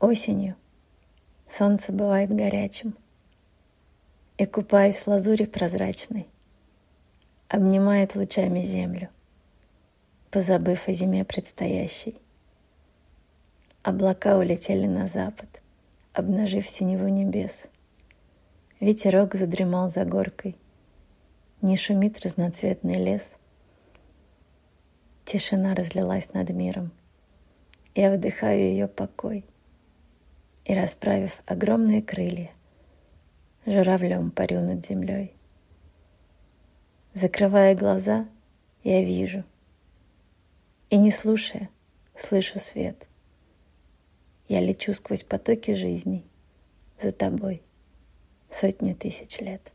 Осенью солнце бывает горячим, И, купаясь в лазуре прозрачной, Обнимает лучами землю, Позабыв о зиме предстоящей. Облака улетели на запад, Обнажив синеву небес. Ветерок задремал за горкой, Не шумит разноцветный лес. Тишина разлилась над миром. Я вдыхаю ее покой — и, расправив огромные крылья, журавлем парю над землей. Закрывая глаза, я вижу, и не слушая, слышу свет. Я лечу сквозь потоки жизни за тобой сотни тысяч лет.